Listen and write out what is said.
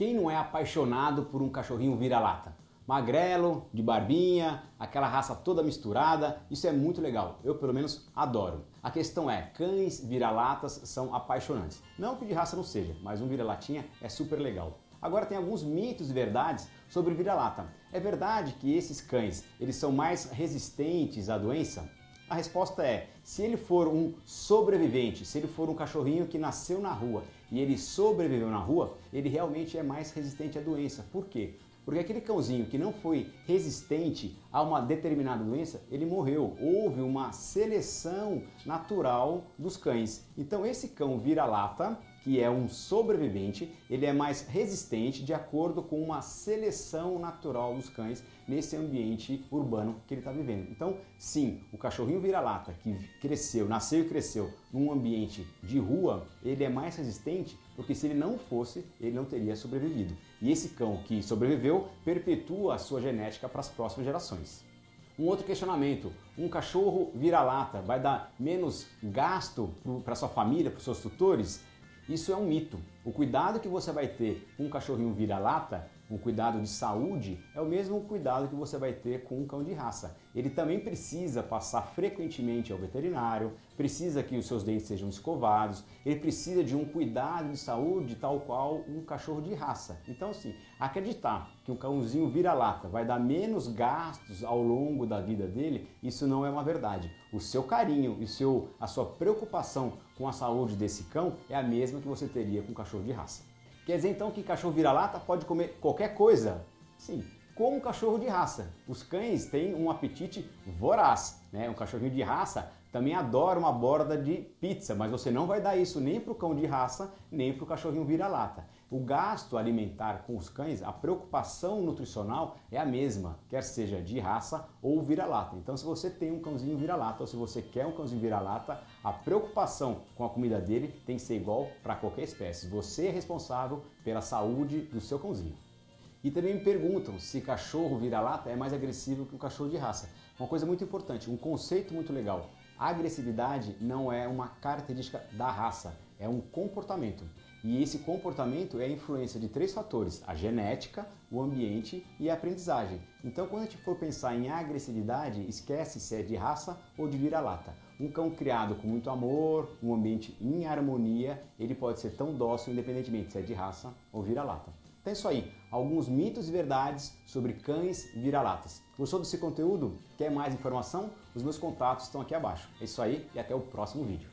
Quem não é apaixonado por um cachorrinho vira-lata? Magrelo, de barbinha, aquela raça toda misturada, isso é muito legal. Eu, pelo menos, adoro. A questão é, cães vira-latas são apaixonantes. Não que de raça não seja, mas um vira-latinha é super legal. Agora tem alguns mitos e verdades sobre vira-lata. É verdade que esses cães, eles são mais resistentes à doença? A resposta é: se ele for um sobrevivente, se ele for um cachorrinho que nasceu na rua e ele sobreviveu na rua, ele realmente é mais resistente à doença. Por quê? Porque aquele cãozinho que não foi resistente a uma determinada doença, ele morreu. Houve uma seleção natural dos cães. Então esse cão vira-lata, que é um sobrevivente, ele é mais resistente de acordo com uma seleção natural dos cães nesse ambiente urbano que ele está vivendo. Então, sim, o cachorrinho vira-lata que cresceu, nasceu e cresceu num ambiente de rua, ele é mais resistente porque se ele não fosse, ele não teria sobrevivido. E esse cão que sobreviveu perpetua a sua genética para as próximas gerações. Um outro questionamento: um cachorro vira-lata vai dar menos gasto para sua família, para os seus tutores? Isso é um mito. O cuidado que você vai ter com um cachorrinho vira-lata, um cuidado de saúde, é o mesmo cuidado que você vai ter com um cão de raça. Ele também precisa passar frequentemente ao veterinário, precisa que os seus dentes sejam escovados, ele precisa de um cuidado de saúde tal qual um cachorro de raça. Então, assim, acreditar que um cãozinho vira-lata vai dar menos gastos ao longo da vida dele, isso não é uma verdade. O seu carinho e seu, a sua preocupação com a saúde desse cão é a mesma que você teria com um cachorro de raça. Quer dizer então que cachorro vira-lata pode comer qualquer coisa? Sim, como cachorro de raça. Os cães têm um apetite voraz, né? Um cachorrinho de raça também adora uma borda de pizza, mas você não vai dar isso nem para o cão de raça, nem para o cachorrinho vira-lata. O gasto alimentar com os cães, a preocupação nutricional é a mesma, quer seja de raça ou vira-lata. Então, se você tem um cãozinho vira-lata ou se você quer um cãozinho vira-lata, a preocupação com a comida dele tem que ser igual para qualquer espécie. Você é responsável pela saúde do seu cãozinho. E também me perguntam se cachorro vira-lata é mais agressivo que o cachorro de raça. Uma coisa muito importante, um conceito muito legal. Agressividade não é uma característica da raça, é um comportamento. E esse comportamento é a influência de três fatores: a genética, o ambiente e a aprendizagem. Então, quando a gente for pensar em agressividade, esquece se é de raça ou de vira-lata. Um cão criado com muito amor, um ambiente em harmonia, ele pode ser tão dócil independentemente se é de raça ou vira-lata. É isso aí, alguns mitos e verdades sobre cães vira-latas. Gostou desse conteúdo? Quer mais informação? Os meus contatos estão aqui abaixo. É isso aí e até o próximo vídeo.